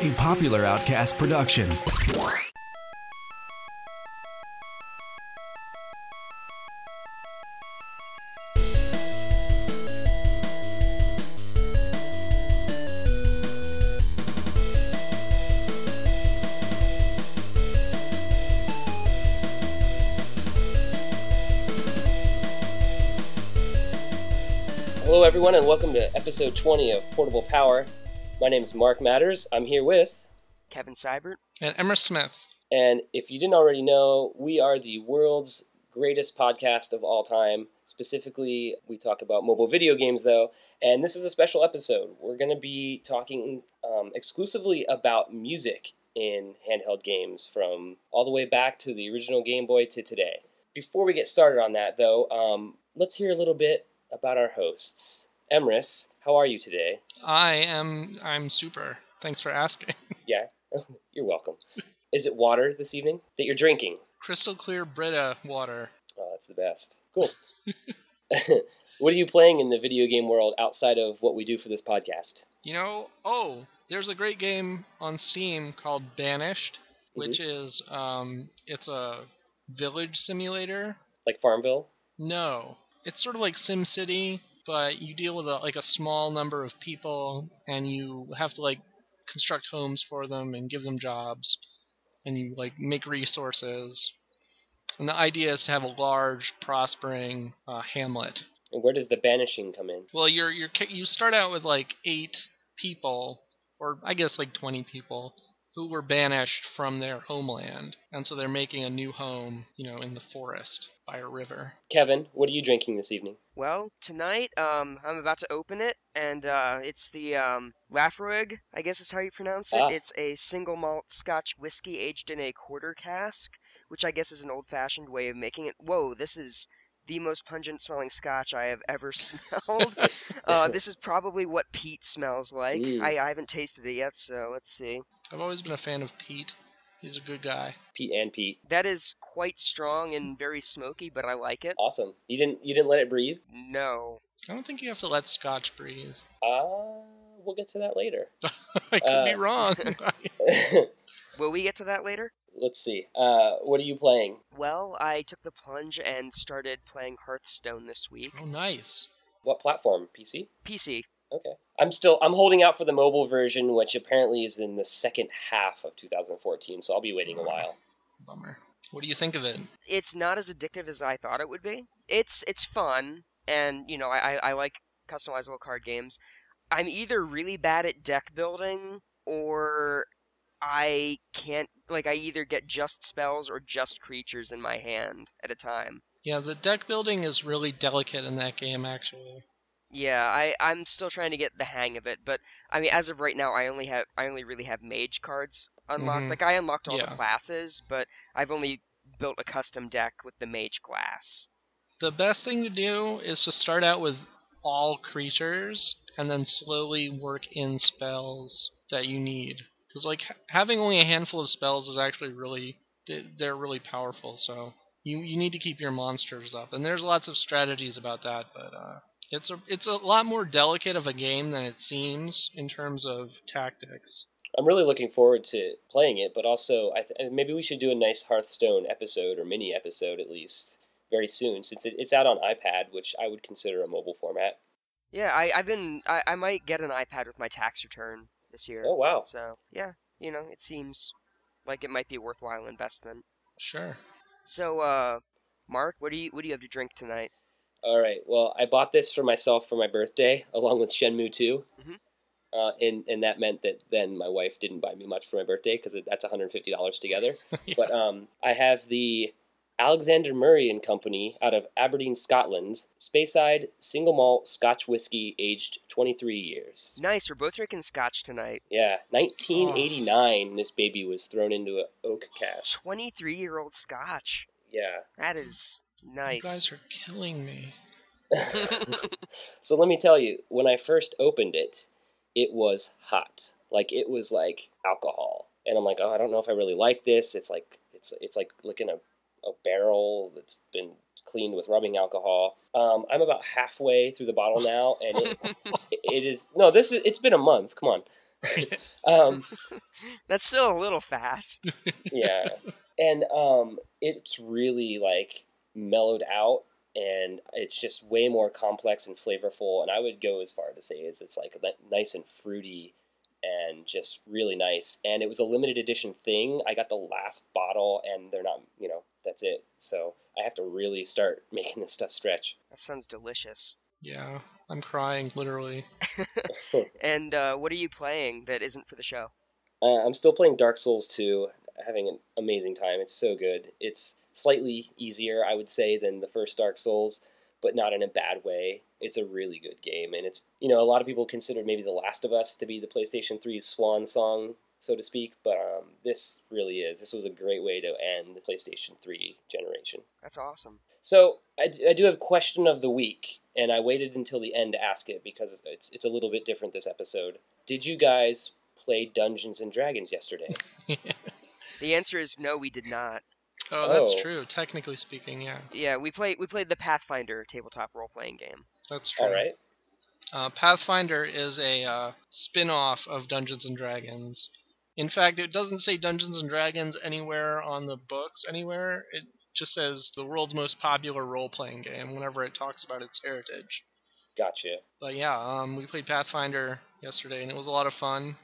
A popular Outcast production. Everyone, and welcome to episode 20 of Portable Power. My name is Marc Matters. I'm here with, Kevin Seibert. And Emma Smith. and if you didn't already know, we are the world's greatest podcast of all time. Specifically, we talk about mobile video games, though, and this is a special episode. We're going to be talking um, exclusively about music in handheld games from all the way back to the original Game Boy to today. Before we get started on that, though, um, let's hear a little bit about our hosts. Emrys, how are you today? I am I'm super. Thanks for asking. Yeah, you're welcome. Is it water this evening that you're drinking? Crystal clear Brita water. Oh, that's the best. Cool. what are you playing in the video game world outside of what we do for this podcast? You know, oh, there's a great game on Steam called Banished, which is um it's a village simulator. Like Farmville? No. It's sort of like SimCity, but you deal with a, like a small number of people and you have to like construct homes for them and give them jobs and you like make resources. And the idea is to have a large, prospering uh, hamlet. And where does the banishing come in? Well, you're you're you start out with like eight people, or I guess like twenty people, who were banished from their homeland, and so they're making a new home, you know, in the forest by a river. Kevin, what are you drinking this evening? Well, tonight, um, I'm about to open it, and uh, it's the um, Laphroaig, I guess is how you pronounce it. Ah. It's a single malt Scotch whiskey aged in a quarter cask, which I guess is an old-fashioned way of making it. Whoa, this is the most pungent smelling Scotch I have ever smelled. uh, this is probably what peat smells like. Mm. I, I haven't tasted it yet, so let's see. I've always been a fan of Pete. He's a good guy. Pete and Pete. That is quite strong and very smoky, but I like it. Awesome. You didn't you didn't let it breathe? No. I don't think you have to let Scotch breathe. Uh we'll get to that later. I could be Uh, wrong. Will we get to that later? Let's see. Uh what are you playing? Well, I took the plunge and started playing Hearthstone this week. oh, nice. What platform? PC? PC. Okay. I'm still I'm holding out for the mobile version, which apparently is in the second half of 2014, so I'll be waiting a while. Bummer. What do you think of it? It's not as addictive as I thought it would be. It's it's fun, and you know I, I, I like customizable card games. I'm either really bad at deck building or I can't like I either get just spells or just creatures in my hand at a time. Yeah, the deck building is really delicate in that game, actually. Yeah, I I'm still trying to get the hang of it, but I mean as of right now I only have I only really have mage cards unlocked. Mhm. Like I unlocked all Yeah. the classes, but I've only built a custom deck with the mage class. The best thing to do is to start out with all creatures and then slowly work in spells that you need. Because like having only a handful of spells is actually really they- they're really powerful. So you you need to keep your monsters up, and there's lots of strategies about that. But uh, it's a it's a lot more delicate of a game than it seems in terms of tactics. I'm really looking forward to playing it, but also I th- maybe we should do a nice Hearthstone episode or mini episode at least very soon, since it, it's out on iPad, which I would consider a mobile format. Yeah, I I've been I, I might get an iPad with my tax return this year. Oh wow! So yeah, you know it seems like it might be a worthwhile investment. Sure. So uh, Marc, what do you what do you have to drink tonight? All right. Well, I bought this for myself for my birthday, along with Shenmue 2. Mhm. Uh, and, and that meant that then my wife didn't buy me much for my birthday because that's $150 together. Yeah. But um, I have the Alexander Murray and Company out of Aberdeen, Scotland, Speyside single malt Scotch whiskey aged 23 years. Nice, we're both drinking scotch tonight. Yeah, 1989. This baby was thrown into an oak cask. Twenty three year old scotch. Yeah. That is You nice. guys are killing me. so let me tell you, when I first opened it, it was hot. Like it was like alcohol. And I'm like, oh, I don't know if I really like this. It's like it's it's like licking a, a barrel that's been cleaned with rubbing alcohol. Um, I'm about halfway through the bottle now, and it, it is no. This is it's been a month. Come on. um, That's still a little fast. yeah, and um, it's really like mellowed out, and it's just way more complex and flavorful. And I would go as far to say is it's like li- nice and fruity and just really nice. And it was a limited edition thing. I got the last bottle, and they're not, you know, that's it. So I have to really start making this stuff stretch. That sounds delicious. Yeah, I'm crying literally. And uh, what are you playing that isn't for the show? Uh, I'm still playing Dark Souls 2, having an amazing time. It's so good. It's slightly easier, I would say, than the first Dark Souls, but not in a bad way. It's a really good game, and it's you know a lot of people consider maybe The Last of Us to be the PlayStation 3's swan song, so to speak, but um, this really is. This was a great way to end the PlayStation 3 generation. That's awesome. So I, d- I do have question of the week, and I waited until the end to ask it because it's it's a little bit different this episode. Did you guys play Dungeons and Dragons yesterday? The answer is no, we did not. Oh, that's Oh. true. Technically speaking, yeah, Yeah, we played we played the Pathfinder tabletop role playing game. that's true. All right. Uh, Pathfinder is a uh, spin-off of Dungeons and Dragons. In fact, it doesn't say Dungeons and Dragons anywhere on the books anywhere. It just says the world's most popular role-playing game whenever it talks about its heritage. Gotcha. But yeah, um, we played Pathfinder yesterday, and it was a lot of fun.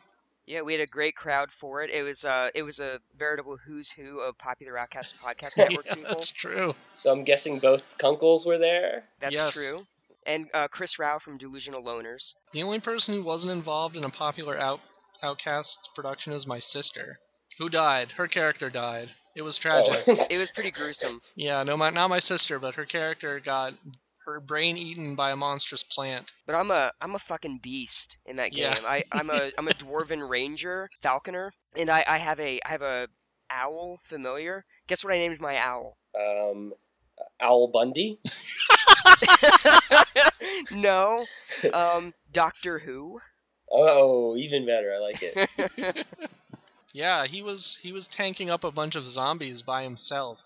Yeah, we had a great crowd for it. It was uh it was a veritable who's who of popular outcast podcast network yeah, people. that's true. So I'm guessing both Kunkles were there. That's Yes. true. And uh, Chris Rao from Delusional Loners. The only person who wasn't involved in a popular out Outcast production is my sister, who died. Her character died. It was tragic. Oh. It was pretty gruesome. Yeah, no, my, not my sister, but her character got her brain eaten by a monstrous plant. But I'm a I'm a fucking beast in that game. Yeah. I I'm a I'm a dwarven ranger falconer, and I I have a I have a owl familiar. Guess what I named my owl? um, Owl Bundy. no, um, Doctor Who. Oh, even better. I like it. Yeah, he was he was tanking up a bunch of zombies by himself.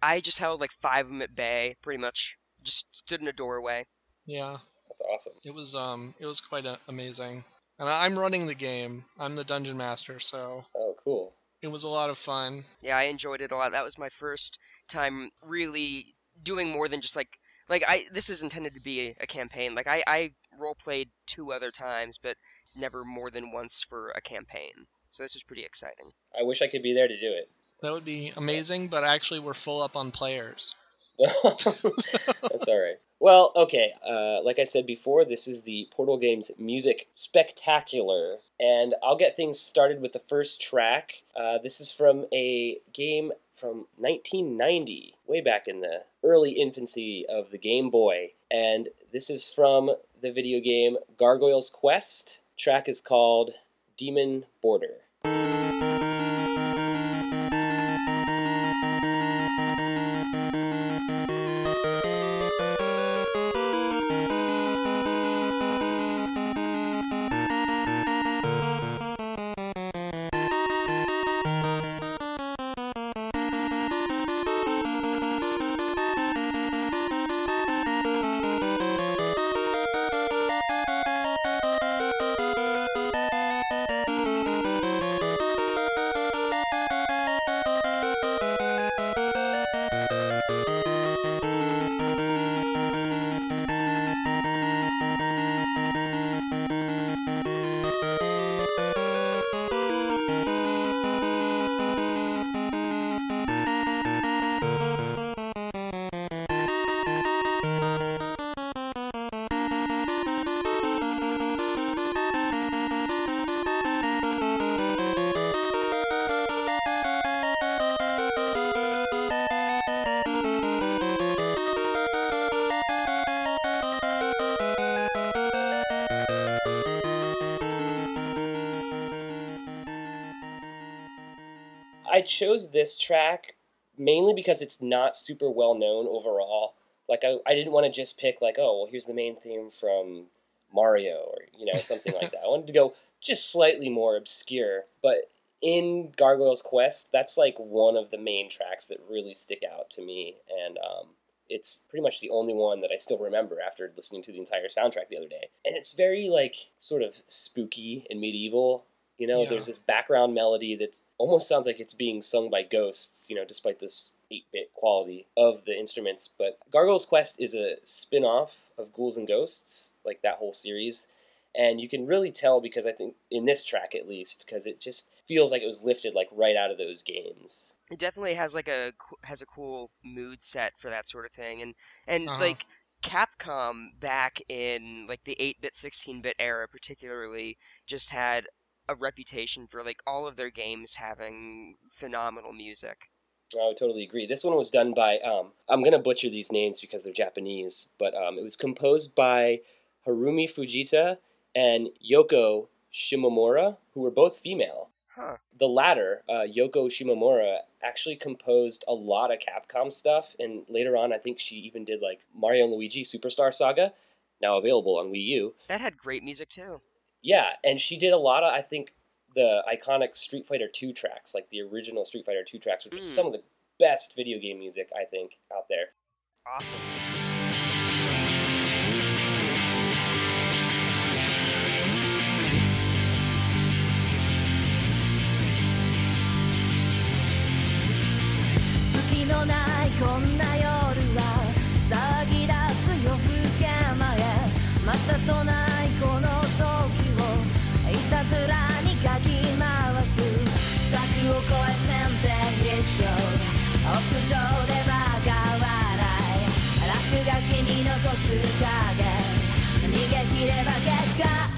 I just held like five of them at bay, pretty much. Just stood in a doorway. Yeah, That's awesome. it was um it was quite a- amazing. And I- I'm running the game. I'm the dungeon master, so Oh, cool. it was a lot of fun. Yeah, I enjoyed it a lot. That was my first time really doing more than just like like I. This is intended to be a, a campaign. Like I I role played two other times, but never more than once for a campaign. So this is pretty exciting. I wish I could be there to do it. That would be amazing, but actually we're full up on players. That's all right. Well, okay. Uh, like I said before, this is the Portal Games Music Spectacular, and I'll get things started with the first track. Uh, this is from a game from 1990, way back in the early infancy of the Game Boy, and this is from the video game Gargoyle's Quest. Track is called Demon Border. I chose this track mainly because it's not super well known overall. Like I, I didn't want to just pick like, oh well here's the main theme from Mario or you know, something like that. I wanted to go just slightly more obscure. But in Gargoyle's Quest, that's like one of the main tracks that really stick out to me and um, it's pretty much the only one that I still remember after listening to the entire soundtrack the other day. And it's very like sort of spooky and medieval. You know, Yeah. there's this background melody that almost sounds like it's being sung by ghosts, you know, despite this 8-bit quality of the instruments. But Gargoyle's Quest is a spin-off of Ghouls and Ghosts, like that whole series. And you can really tell because I think in this track at least, because it just feels like it was lifted like right out of those games. It definitely has like a has a cool mood set for that sort of thing, and and Uh-huh. like Capcom back in like the 8-bit, 16-bit era, particularly, just had a reputation for like all of their games having phenomenal music. I would totally agree. This one was done by um, I'm gonna butcher these names because they're Japanese, but um, it was composed by Harumi Fujita and Yoko Shimomura, who were both female. Huh. The latter, uh, Yoko Shimomura, actually composed a lot of Capcom stuff, and later on, I think she even did like Mario and Luigi Superstar Saga, now available on Wii U. That had great music too. Yeah, and she did a lot of I think the iconic Street Fighter 2 tracks, like the original Street Fighter 2 tracks, which is Mm. some of the best video game music I think out there. Awesome. 月のないこんな夜は騒ぎ出す夜更け前またとない 」上でバカ笑い。落書きに残す影。逃げ切れば結果。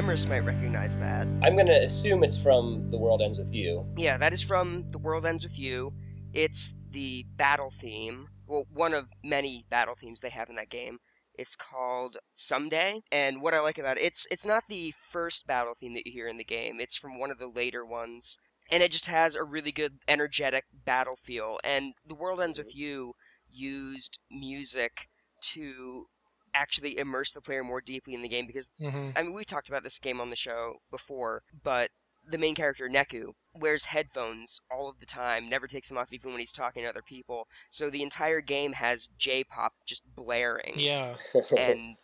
Emrys might recognize that. I'm gonna assume it's from The World Ends With You. Yeah, that is from The World Ends With You. It's the battle theme. Well, one of many battle themes they have in that game. It's called Someday, and what I like about it, it's it's not the first battle theme that you hear in the game. It's from one of the later ones, and it just has a really good, energetic battle feel. And The World Ends with mm-hmm. You used music to actually immerse the player more deeply in the game because hmm I mean, we talked about this game on the show before, but the main character, Neku, wears headphones all of the time, never takes them off even when he's talking to other people. So the entire game has J pop just blaring. Yeah. And,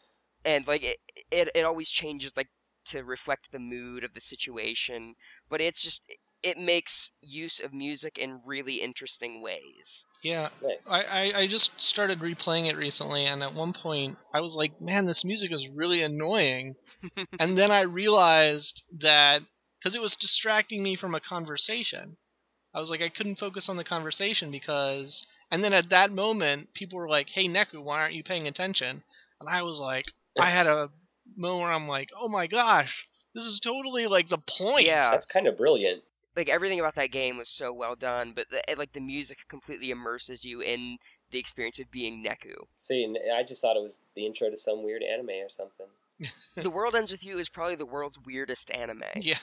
and like, it, it, it always changes, like, to reflect the mood of the situation. But it's just, it makes use of music in really interesting ways. Yeah. nice. I, I, I just started replaying it recently, and at one point I was like, man, this music is really annoying. and then I realized that because it was distracting me from a conversation, I was like, I couldn't focus on the conversation because. And then at that moment, people were like, hey, Neku, why aren't you paying attention? And I was like, I had a moment where I'm like, oh my gosh, this is totally like the point. Yeah. That's kind of brilliant. Like everything about that game was so well done, but the, like the music completely immerses you in the experience of being Neku. See, I just thought it was the intro to some weird anime or something. the World Ends with You is probably the world's weirdest anime. Yeah.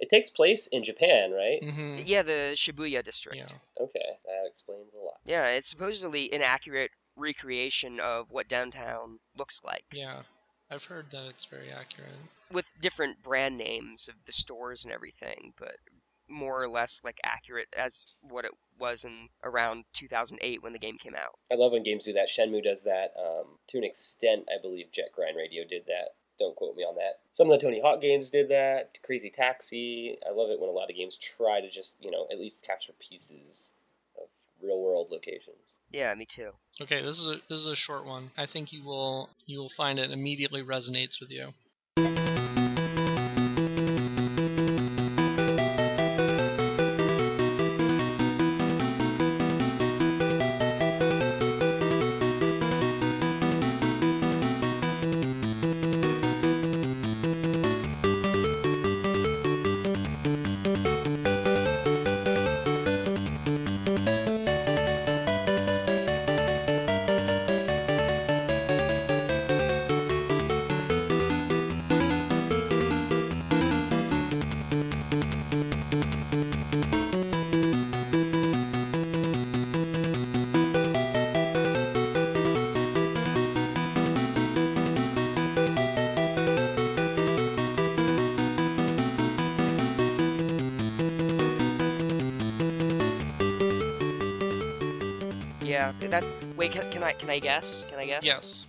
It takes place in Japan, right? hmm Yeah, the Shibuya district. Yeah. Okay, that explains a lot. Yeah, it's supposedly an accurate recreation of what downtown looks like, Yeah. I've heard that it's very accurate. with different brand names of the stores and everything, but more or less like accurate as what it was in around 2008 when the game came out. I love when games do that. Shenmue does that um, to an extent. I believe Jet Grind Radio did that. Don't quote me on that. Some of the Tony Hawk games did that. Crazy Taxi. I love it when a lot of games try to just you know at least capture pieces of real world locations. Yeah, me too. Okay, this is a this is a short one. I think you will you will find it immediately resonates with you. Yeah, that. Wait, can, can I can I guess? Can I guess? Yes.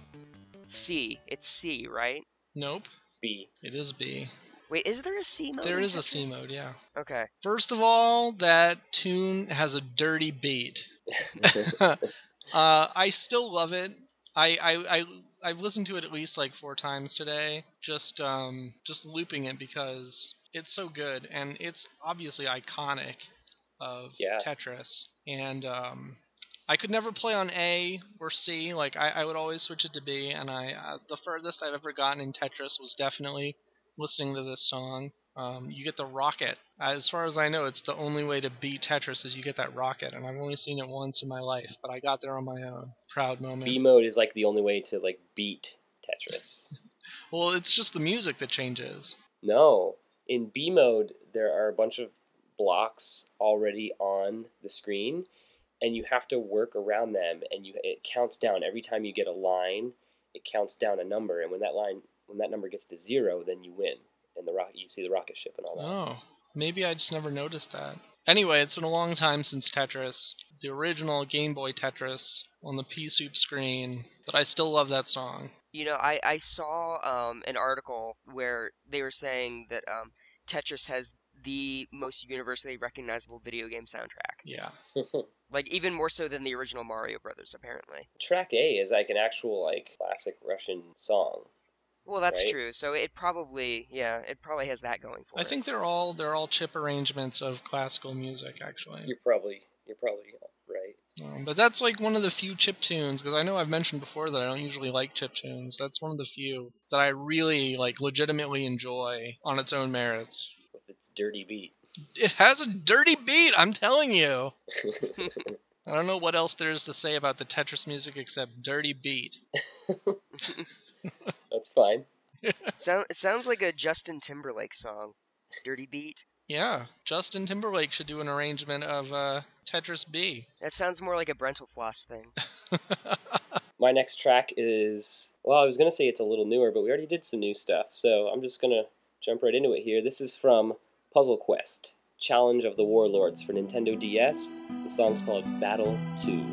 C. It's C, right? Nope. B. It is B. Wait, is there a C mode? There is a C mode, yeah. Okay. First of all, that tune has a dirty beat. uh, I still love it. I, I I I've listened to it at least like four times today, just um just looping it because it's so good and it's obviously iconic of Yeah. Tetris. And um I could never play on A or C. Like I, I would always switch it to B. And I uh, the furthest I've ever gotten in Tetris was definitely listening to this song. Um, you get the rocket. As far as I know, it's the only way to beat Tetris is you get that rocket, and I've only seen it once in my life, but I got there on my own. Proud moment. B mode is like the only way to like beat Tetris. Well, it's just the music that changes. No, in B mode there are a bunch of blocks already on the screen, and you have to work around them. And you it counts down every time you get a line. It counts down a number, and when that line when that number gets to zero, then you win. And the rock you see the rocket ship and all that. Oh, maybe I just never noticed that. Anyway, it's been a long time since Tetris, the original Game Boy Tetris on the Pea Soup screen, but I still love that song. You know, I I saw um an article where they were saying that um Tetris has the most universally recognizable video game soundtrack. Yeah. Like even more so than the original Mario Brothers, apparently. Track A is like an actual like classic Russian song. Well, that's Right. true. So it probably, yeah, it probably has that going for I it. I think they're all they're all chip arrangements of classical music, actually. You're probably you're probably right. Um, but that's like one of the few chip tunes because I know I've mentioned before that I don't usually like chip tunes. That's one of the few that I really like legitimately enjoy on its own merits. With its dirty beat. It has a dirty beat, I'm telling you. I don't know what else there is to say about the Tetris music except dirty beat. That's fine. Sound, it sounds like a Justin Timberlake song. Dirty Beat. Yeah, Justin Timberlake should do an arrangement of uh, Tetris B. That sounds more like a Brentalfloss thing. My next track is well, I was gonna say it's a little newer, but we already did some new stuff, so I'm just gonna jump right into it here. This is from Puzzle Quest, Challenge of the Warlords for Nintendo DS. The song's called Battle 2.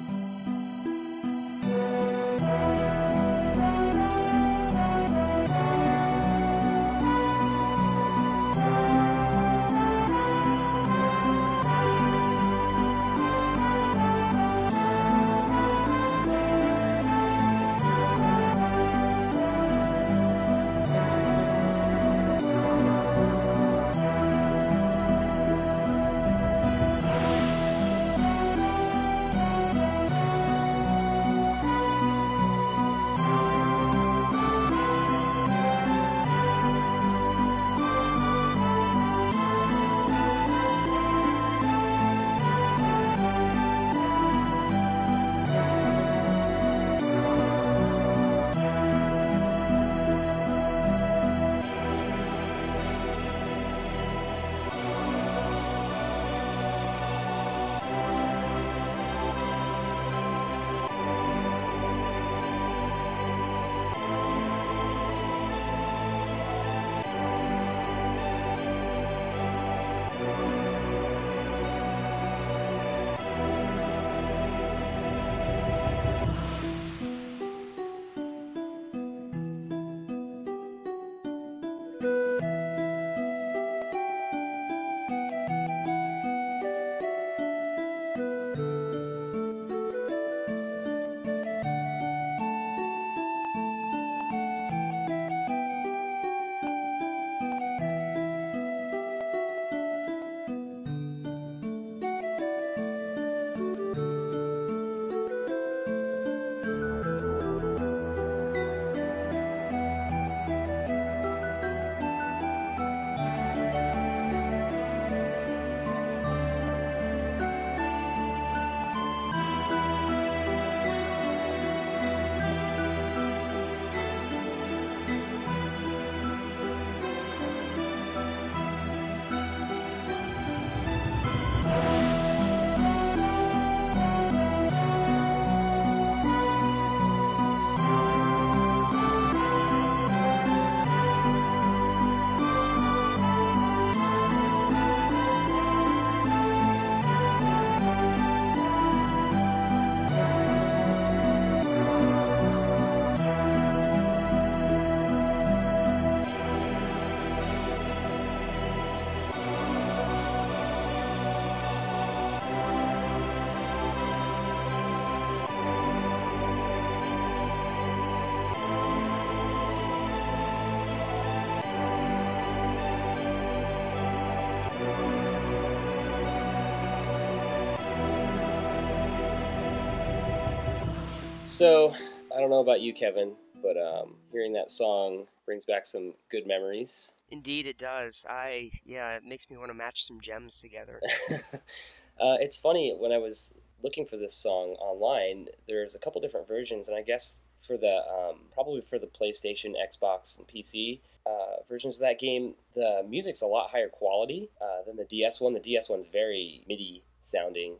So, I don't know about you, Kevin, but um, hearing that song brings back some good memories. Indeed, it does. I yeah, it makes me want to match some gems together. uh, it's funny when I was looking for this song online. There's a couple different versions, and I guess for the um, probably for the PlayStation, Xbox, and PC uh, versions of that game, the music's a lot higher quality uh, than the DS one. The DS one's very MIDI sounding,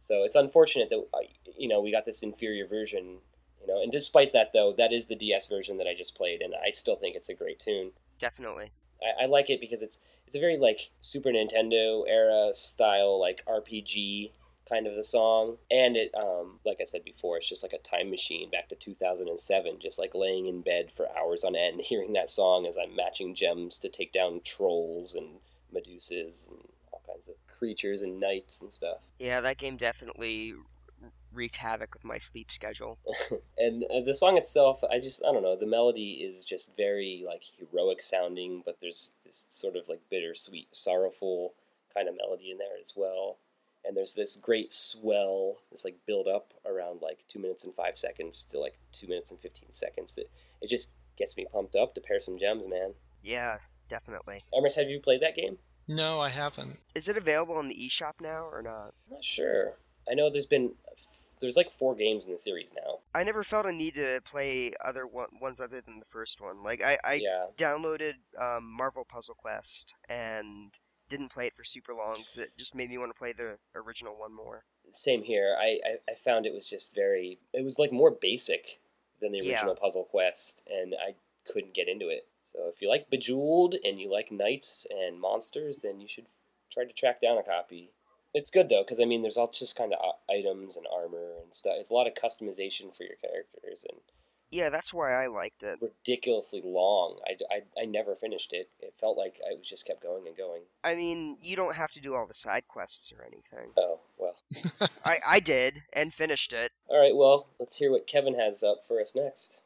so it's unfortunate that uh, you know we got this inferior version. You know, and despite that though, that is the DS version that I just played, and I still think it's a great tune. Definitely. I, I like it because it's it's a very like Super Nintendo era style like RPG kind of a song and it um like i said before it's just like a time machine back to 2007 just like laying in bed for hours on end hearing that song as i'm matching gems to take down trolls and medusas and kinds of creatures and knights and stuff Yeah, that game definitely wreaked havoc with my sleep schedule. and uh, the song itself i just i don't know the melody is just very like heroic sounding but there's this sort of like bittersweet sorrowful kind of melody in there as well and there's this great swell this like build up around like two minutes and five seconds to like two minutes and 15 seconds that it just gets me pumped up to pair some gems man Yeah, definitely. Emrys, have you played that game No, I haven't. Is it available on the eShop now or not? i'm not sure I know there's been there's like four games in the series now. I never felt a need to play other one, ones other than the first one. Like I, I yeah, downloaded um, Marvel Puzzle Quest and didn't play it for super long because it just made me want to play the original one more. same here. I, I I found it was just very. It was like more basic than the Yeah. original Puzzle Quest, and I couldn't get into it. So if you like Bejeweled and you like knights and monsters, then you should try to track down a copy. It's good though, because I mean, there's all just kind of uh, items and armor and stuff. It's a lot of customization for your characters and Yeah, that's why I liked it. ridiculously long. I, I, I never finished it. It felt like I was just kept going and going. I mean, you don't have to do all the side quests or anything. Oh well. I, I did and finished it. All right. Well, let's hear what Kevin has up for us next.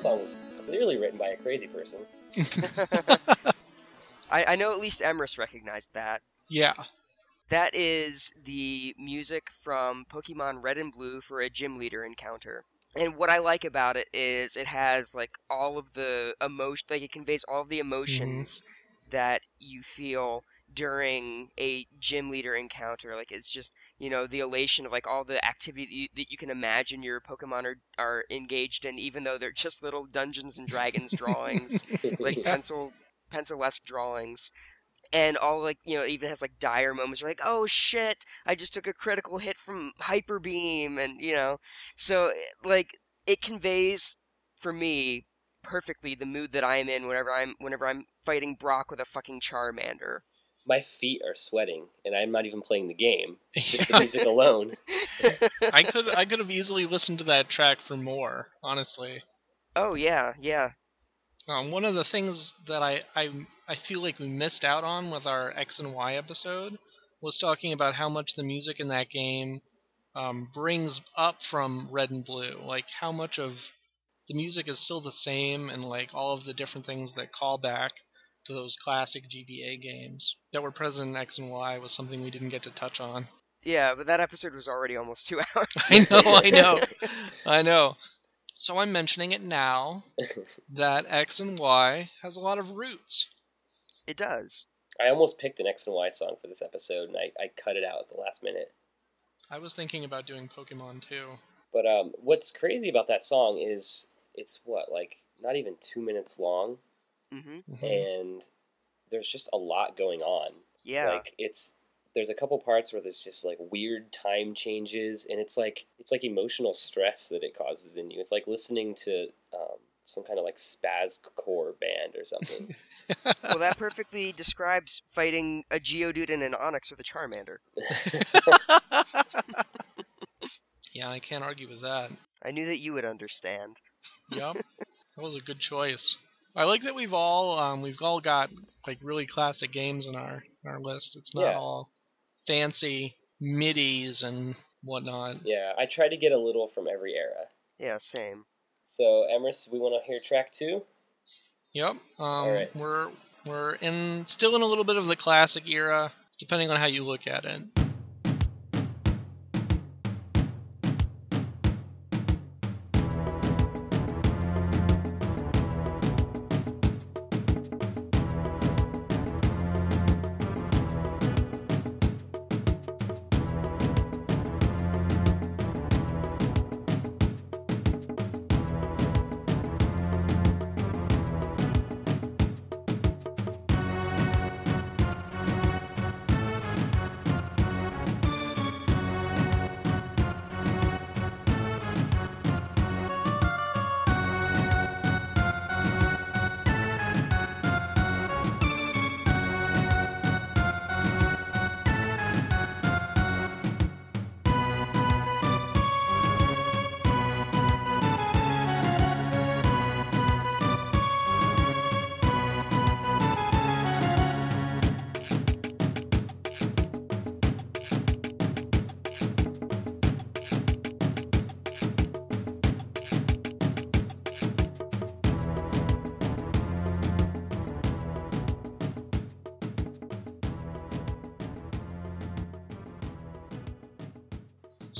Song was clearly written by a crazy person. I, I know at least Emrys recognized that. Yeah. That is the music from Pokemon Red and Blue for a gym leader encounter. And what I like about it is it has like all of the emotion, like it conveys all of the emotions mm-hmm. that you feel during a gym leader encounter. Like it's just you know the elation of like all the activity that you, that you can imagine your Pokemon are are engaged in, even though they're just little Dungeons and Dragons drawings like pencil pencil-esque drawings. And all like you know it even has like dire moments where like oh shit i just took a critical hit from hyper beam and you know. So like it conveys for me perfectly the mood that i'm in whenever i'm whenever i'm fighting brock with a fucking charmander My feet are sweating, and I'm not even playing the game. Just the music alone. I could I could have easily listened to that track for more, honestly. oh yeah yeah Um, one of the things that I, I I feel like we missed out on with our X and Y episode was talking about how much the music in that game um, brings up from Red and Blue. Like how much of the music is still the same, and like all of the different things that call back to those classic GBA games that were present in X and Y was something we didn't get to touch on. yeah but that episode was already almost two hours I know, I know, I know. So I'm mentioning it now that X and Y has a lot of roots. it does I almost picked an X and Y song for this episode, and I, I cut it out at the last minute. I was thinking about doing Pokemon too. But um, what's crazy about that song is it's what like not even two minutes long, hmm Mhm. and there's just a lot going on. yeah Like it's there's a couple parts where there's just like weird time changes, and it's like it's like emotional stress that it causes in you. It's like listening to um, some kind of like spaz core band or something. well that perfectly describes fighting a geodude and an Onix with a charmander yeah, I can't argue with that. i knew that you would understand Yep. that was a good choice. I like that we've all um, we've all got like really classic games in our in our list. It's not Yeah. all fancy midis and whatnot. Yeah, I try to get a little from every era. Yeah, same. So, Emrys, we want to hear track two. Yep. Um, right. We're we're in still in a little bit of the classic era, depending on how you look at it.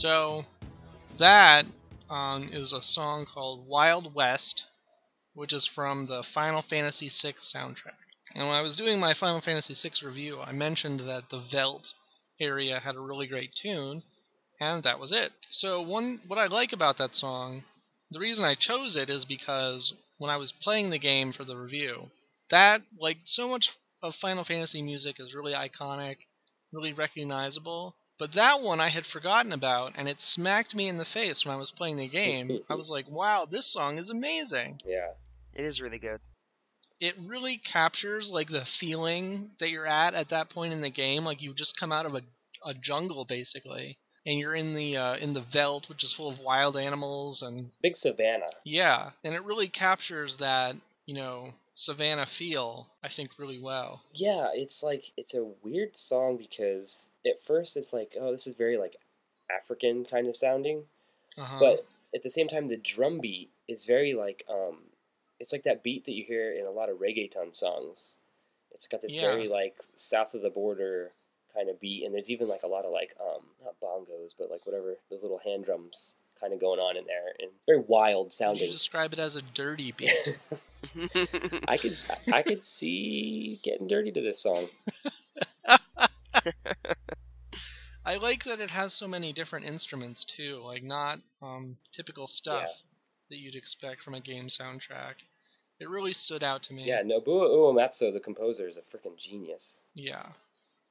So that um, is a song called Wild West, which is from the Final Fantasy VI soundtrack. And when I was doing my Final Fantasy VI review, I mentioned that the Veldt area had a really great tune, and that was it. So one, what I like about that song, the reason I chose it is because when I was playing the game for the review, that like so much of Final Fantasy music is really iconic, really recognizable. But that one I had forgotten about, and it smacked me in the face when I was playing the game. I was like, wow, this song is amazing. Yeah. It is really good. It really captures like the feeling that you're at at that point in the game. Like you've just come out of a, a jungle basically, and you're in the uh, in the veldt, which is full of wild animals and Big Savannah. yeah, and it really captures that you know savannah feel. I think really well. Yeah, it's like it's a weird song because at first it's like, oh, this is very like African kind of sounding, Uh-huh. but at the same time the drum beat is very like um it's like that beat that you hear in a lot of reggaeton songs. It's got this Yeah. very like south of the border kind of beat and there's even like a lot of like um not bongos but like whatever those little hand drums kind of going on in there and very wild sounding. you describe it as a dirty beat. I could I could see getting dirty to this song. I like that it has so many different instruments too, like not um, typical stuff Yeah. that you'd expect from a game soundtrack. It really stood out to me. Yeah, Nobuo Uematsu, the composer, is a freaking genius. Yeah.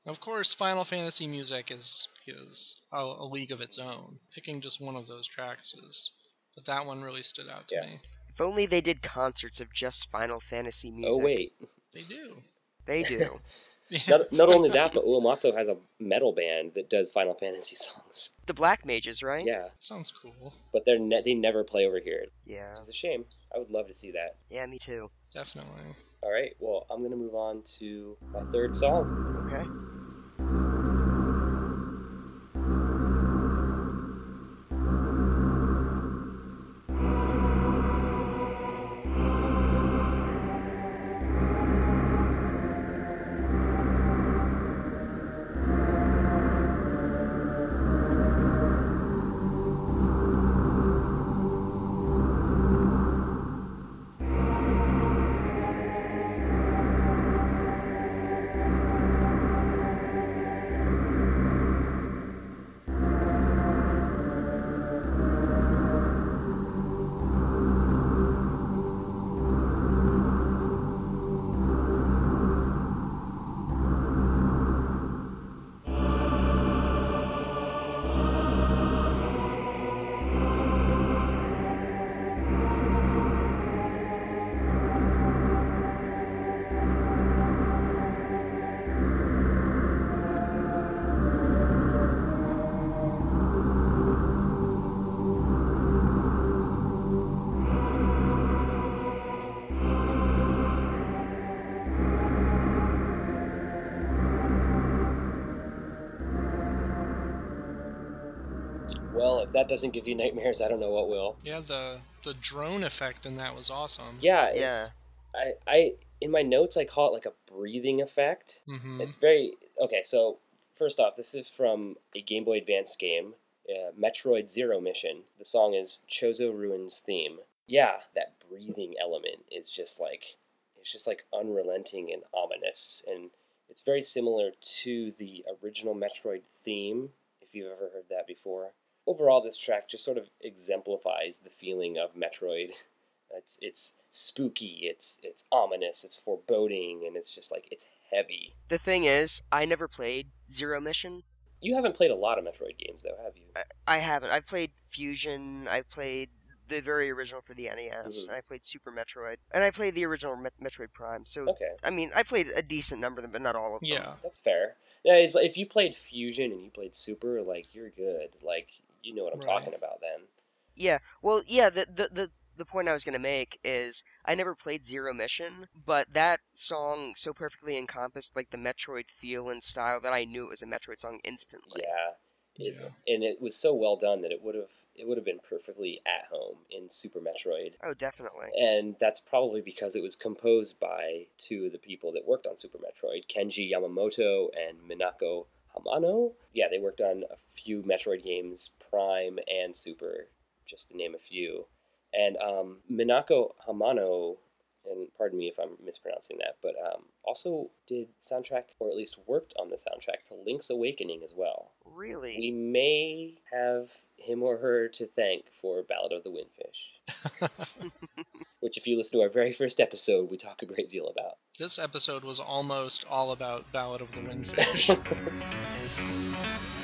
Of course, Final Fantasy music is is a, a league of its own. Picking just one of those tracks is, but that one really stood out to Yeah. me. if only they did concerts of just Final Fantasy oh, music. Oh wait, They do. They do. Yeah. not, not only that, but Uematsu has a metal band that does Final Fantasy songs. the Black Mages, right? Yeah, Sounds cool. but they're ne- they never play over here. Yeah. Which is a shame. I would love to see that. Yeah, me too. Definitely. All right, well, I'm gonna move on to my third song. Okay.「doesn't give you nightmares, I don't know what will. Yeah, the the drone effect in that was awesome. Yeah, it's, Yeah. I, I in my notes I call it like a breathing effect. hmm It's very okay. So first off, this is from a Game Boy Advance game, uh, Metroid Zero Mission. The song is Chozo Ruin's theme. Yeah, that breathing element is just like it's just like unrelenting and ominous, and it's very similar to the original Metroid theme. If you've ever heard that before. Overall, this track just sort of exemplifies the feeling of Metroid. It's it's spooky, it's it's ominous, it's foreboding, and it's just like it's heavy. The thing is, I never played Zero Mission. You haven't played a lot of Metroid games, though, have you? I haven't. I've played Fusion. I've played the very original for the NES, Mhm. and I played Super Metroid, and I played the original Met- Metroid Prime. So, Okay, I mean, I played a decent number of them, but not all of them. Yeah. that's fair. Yeah, it's like if you played Fusion and you played Super, like you're good. Like you know what I'm Right. talking about. Then Yeah. Well, yeah. The the the, the point I was gonna make is I never played Zero Mission, but that song so perfectly encompassed like the Metroid feel and style that I knew it was a Metroid song instantly. yeah, it, Yeah. and it was so well done that it would have it would have been perfectly at home in Super Metroid. Oh, definitely. And that's probably because it was composed by two of the people that worked on Super Metroid, Kenji Yamamoto and Minako Hamano. Yeah, they worked on a few Metroid games, Prime and Super, just to name a few. And um, Minako Hamano, and pardon me if I'm mispronouncing that, but um, also did soundtrack, or at least worked on the soundtrack to Link's Awakening as well. Really. We may have him or her to thank for Ballad of the Windfish which if you listen to our very first episode, we talk a great deal about. This episode was almost all about Ballad of the Windfish.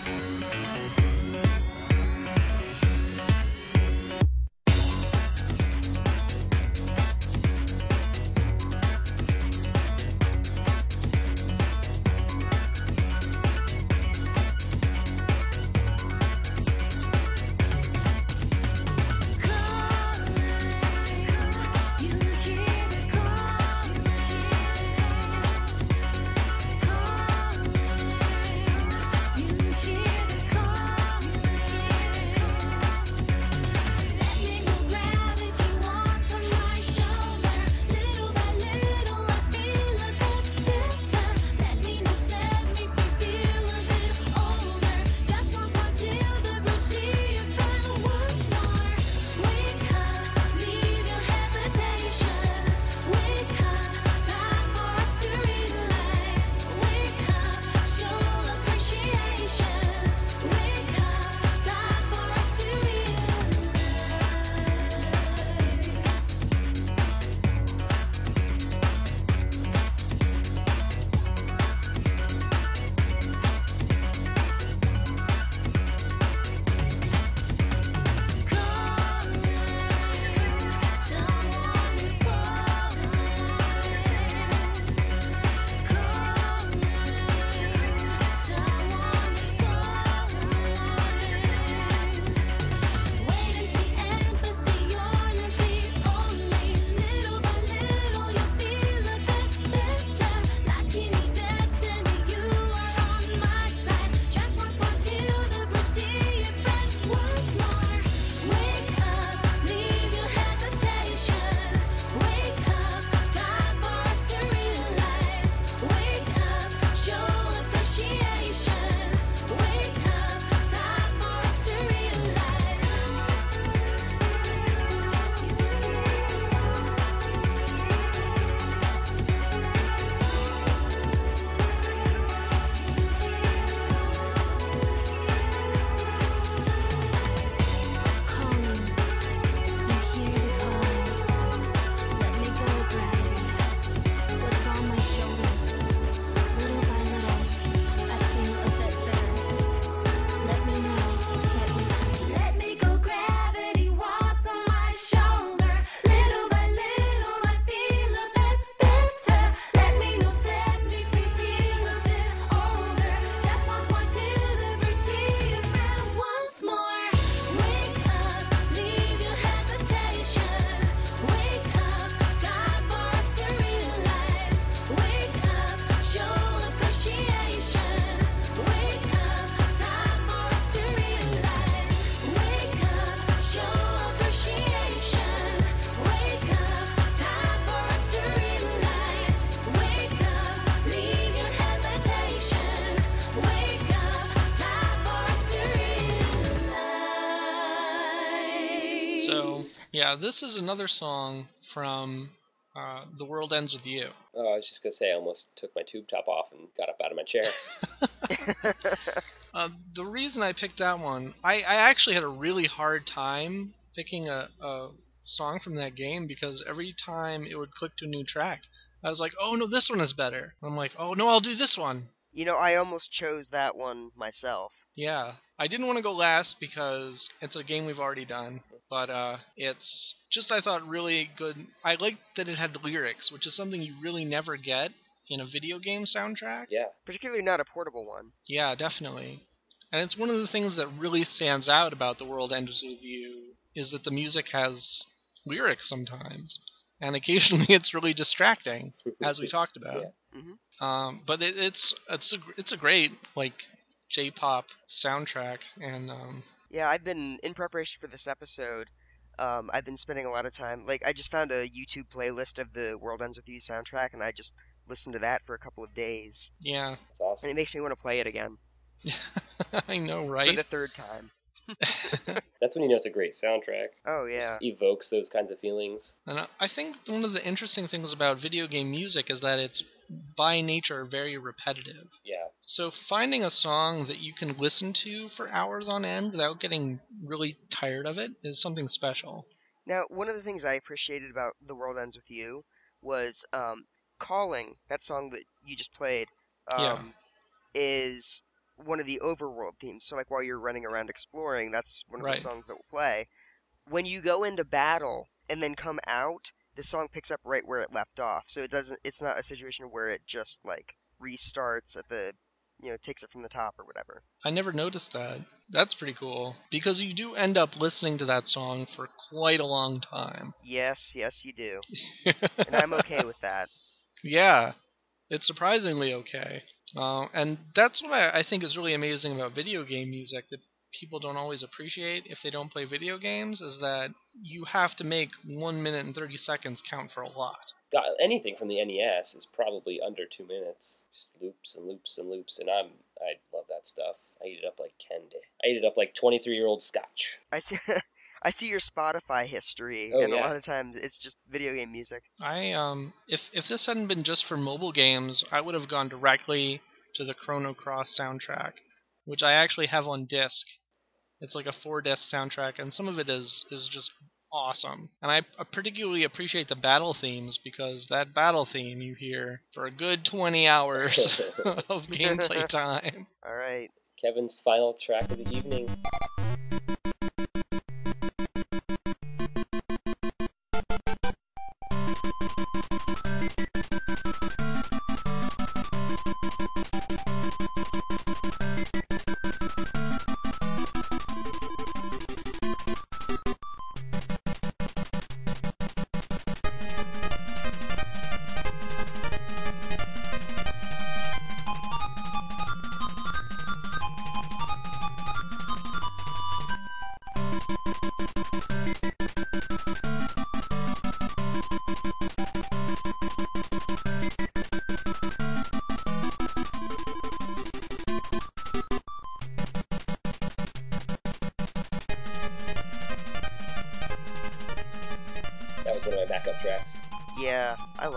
Yeah, this is another song from uh, The World Ends With You. Oh, I was just gonna say, I almost took my tube top off and got up out of my chair. Uh, the reason I picked that one, I, I actually had a really hard time picking a, a song from that game because every time it would click to a new track, I was like, oh no, this one is better. I'm like, oh no, I'll do this one. You know, I almost chose that one myself. Yeah, I didn't want to go last because it's a game we've already done, but uh, it's just I thought really good. I liked that it had lyrics, which is something you really never get in a video game soundtrack. Yeah, Particularly not a portable one. Yeah, definitely. And it's one of the things that really stands out about The World Ends With You is that the music has lyrics sometimes, and occasionally it's really distracting, as we talked about. Yeah. Mhm. Um, but it, it's it's a it's a great like J-pop soundtrack, and um, Yeah, I've been in preparation for this episode. Um, I've been spending a lot of time. Like, I just found a YouTube playlist of the World Ends with You soundtrack, and I just listened to that for a couple of days, yeah, it's awesome. and it makes me want to play it again I know, for right? the third time. That's when you know it's a great soundtrack. Oh It yeah, just evokes those kinds of feelings. And I- I think one of the interesting things about video game music is that it's by nature are very repetitive. Yeah, So finding a song that you can listen to for hours on end without getting really tired of it is something special. Now, one of the things I appreciated about The World Ends With You was um, Calling, that song that you just played, um, Yeah. is one of the overworld themes. So, like, while you're running around exploring, that's one of Right. the songs that will play. When you go into battle and then come out, the song picks up right where it left off. So it doesn't, it's not a situation where it just, like, restarts at the, you know, takes it from the top or whatever. I never noticed that. That's pretty cool because you do end up listening to that song for quite a long time. Yes, yes, you do. And I'm okay with that. Yeah, it's surprisingly okay. Uh, and that's what I, I think is really amazing about video game music that people don't always appreciate if they don't play video games is that you have to make one minute and 30 seconds count for a lot. got anything from the NES is probably under two minutes. Just loops and loops and loops, and I'm I love that stuff. I eat it up like candy. I eat it up like 23 year old scotch. I see. I see your Spotify history, Oh, and a lot of times it's just video game music. I um if if this hadn't been just for mobile games, I would have gone directly to the Chrono Cross soundtrack, which I actually have on disc. It's like a four disc soundtrack, and some of it is is just awesome. And I I particularly appreciate the battle themes because that battle theme you hear for a good 20 hours of gameplay time. All right. Kevin's final track of the evening.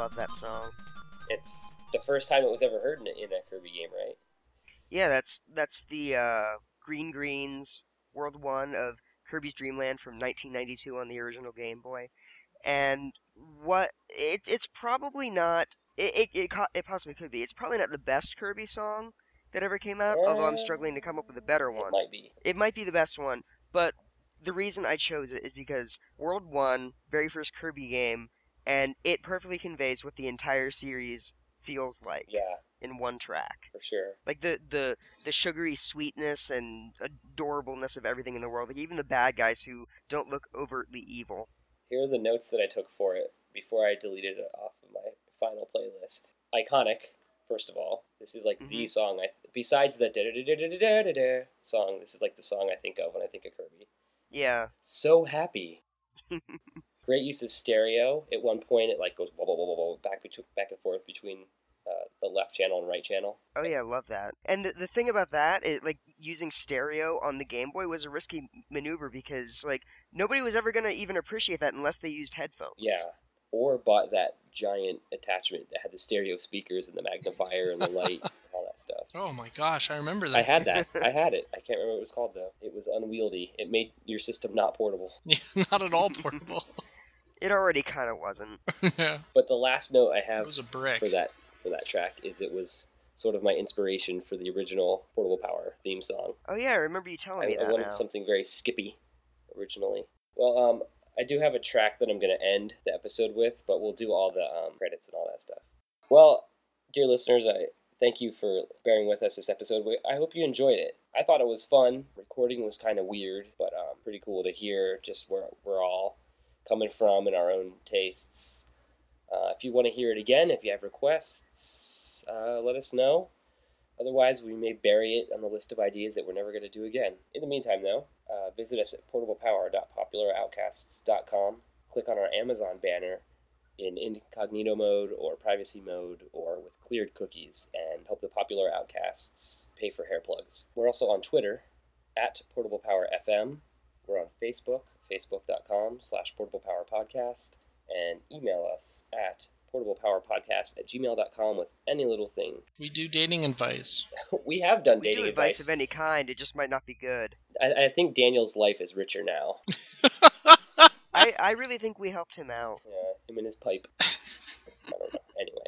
Love that song. It's the first time it was ever heard in a, in a Kirby game, right? Yeah, that's that's the uh, Green Greens World One of Kirby's Dream Land from 1992 on the original Game Boy, and what it, it's probably not. It it, it it possibly could be. It's probably not the best Kirby song that ever came out. Although I'm struggling to come up with a better one. It might be. It might be the best one, but the reason I chose it is because World 1, very first Kirby game, and it perfectly conveys what the entire series feels like Yeah, in one track. for sure. Like the, the, the sugary sweetness and adorableness of everything in the world. Like even the bad guys who don't look overtly evil. Here are the notes that I took for it before I deleted it off of my final playlist. Iconic, first of all. This is like the Mhm. song I besides the da da da da da da da song. This is like the song I think of when I think of Kirby. Yeah. So happy. Great use of stereo. At one point, it like goes blah blah blah whoa, whoa, back between back and forth between uh, the left channel and right channel. Oh yeah, love that. And the, the thing about that is like using stereo on the Game Boy was a risky maneuver because like nobody was ever gonna even appreciate that unless they used headphones. Yeah. Or bought that giant attachment that had the stereo speakers and the magnifier and the light and all that stuff. Oh my gosh, I remember that. I had that. I had it. I can't remember what it was called though. It was unwieldy. It made your system not portable. Yeah, not at all portable. It already kind of wasn't. yeah, But the last note I have was a brick. for that for that track is it was sort of my inspiration for the original Portable Power theme song. Oh yeah, I remember you telling I, me I wanted now. something very skippy originally. Well, um, I do have a track that I'm going to end the episode with, but we'll do all the um, credits and all that stuff. Well, dear listeners, I thank you for bearing with us this episode. I hope you enjoyed it. I thought it was fun. Recording was kind of weird, but um, pretty cool to hear just where we're all coming from and our own tastes. Uh, if you want to hear it again, if you have requests, uh, let us know. Otherwise, we may bury it on the list of ideas that we're never going to do again. In the meantime, though, uh, visit us at portablepower.popularoutcasts.com. Click on our Amazon banner in incognito mode or privacy mode or with cleared cookies and help the popular outcasts pay for hair plugs. We're also on Twitter at portablepowerfm. We're on Facebook, facebook.com slash portablepowerpodcast, and email us at portablepowerpodcast at gmail.com with any little thing. We do dating advice. we have done we dating do advice of any kind. It just might not be good. I, I think Daniel's life is richer now. I, I really think we helped him out. Yeah, him and his pipe. I don't know. Anyway,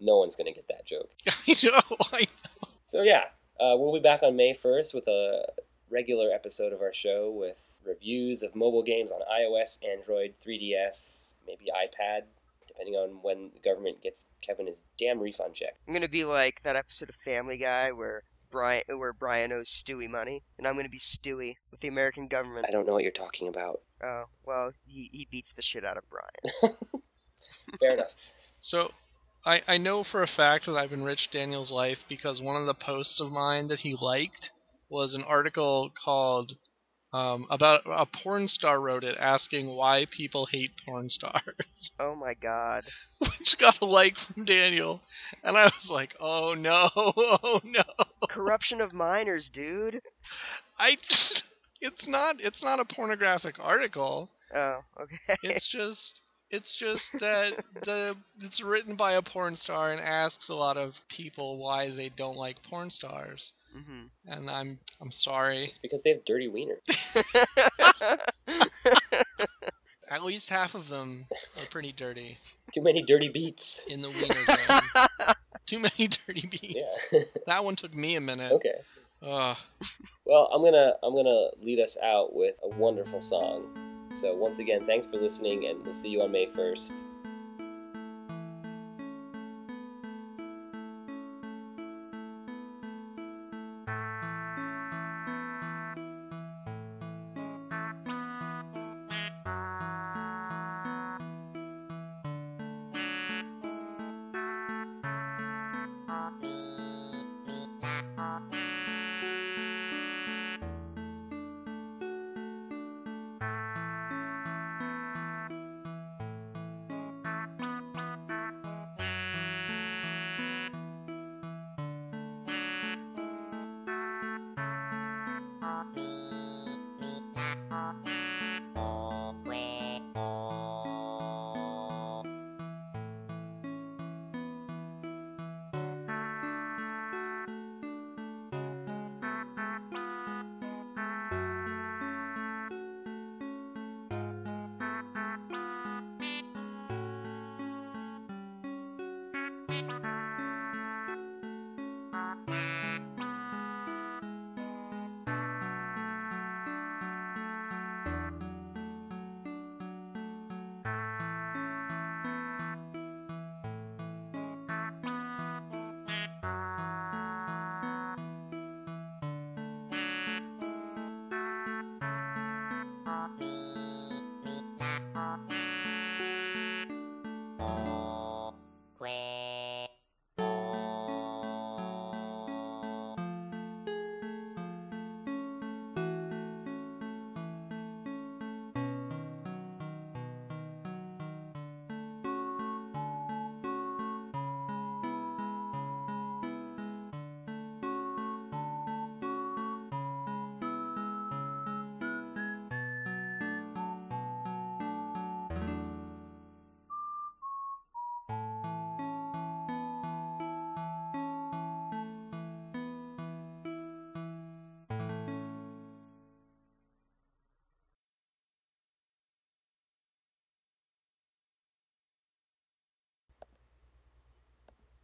no one's gonna get that joke. I know. I know. So yeah, uh, we'll be back on May first with a regular episode of our show with reviews of mobile games on iOS, Android, 3DS, maybe iPad, depending on when the government gets Kevin his damn refund check. I'm gonna be like that episode of Family Guy where Brian where Brian owes Stewie money, and I'm gonna be Stewie with the American government. I don't know what you're talking about. Oh well, he he beats the shit out of Brian. Fair enough. So, I I know for a fact that I've enriched Daniel's life because one of the posts of mine that he liked was an article called um, about a porn star wrote it asking why people hate porn stars, Oh my god. which got a like from Daniel, and I was like, oh no, oh no. Corruption of minors, dude. I it's not it's not a pornographic article. Oh, okay. It's just it's just that the it's written by a porn star and asks a lot of people why they don't like porn stars. Hmm And I'm I'm sorry. It's because they have dirty wiener. At least half of them are pretty dirty Too many dirty beats. in the wiener zone. Too many dirty beats. Yeah. That one took me a minute. okay. Ugh. Well, I'm gonna I'm gonna lead us out with a wonderful song. So once again, thanks for listening, and we'll see you on May first.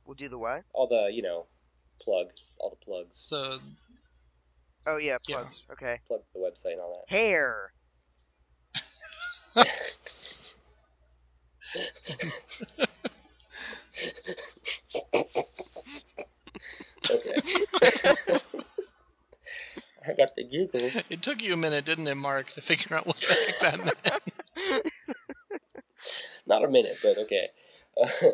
We'll do the what? All the you know, plug all the plugs, The Oh yeah, Yeah. plugs. Okay. plug the website and all that. Hair. okay. I got the giggles. it took you a minute, didn't it, Marc, to figure out what the heck that meant? Not a minute, but okay. Uh,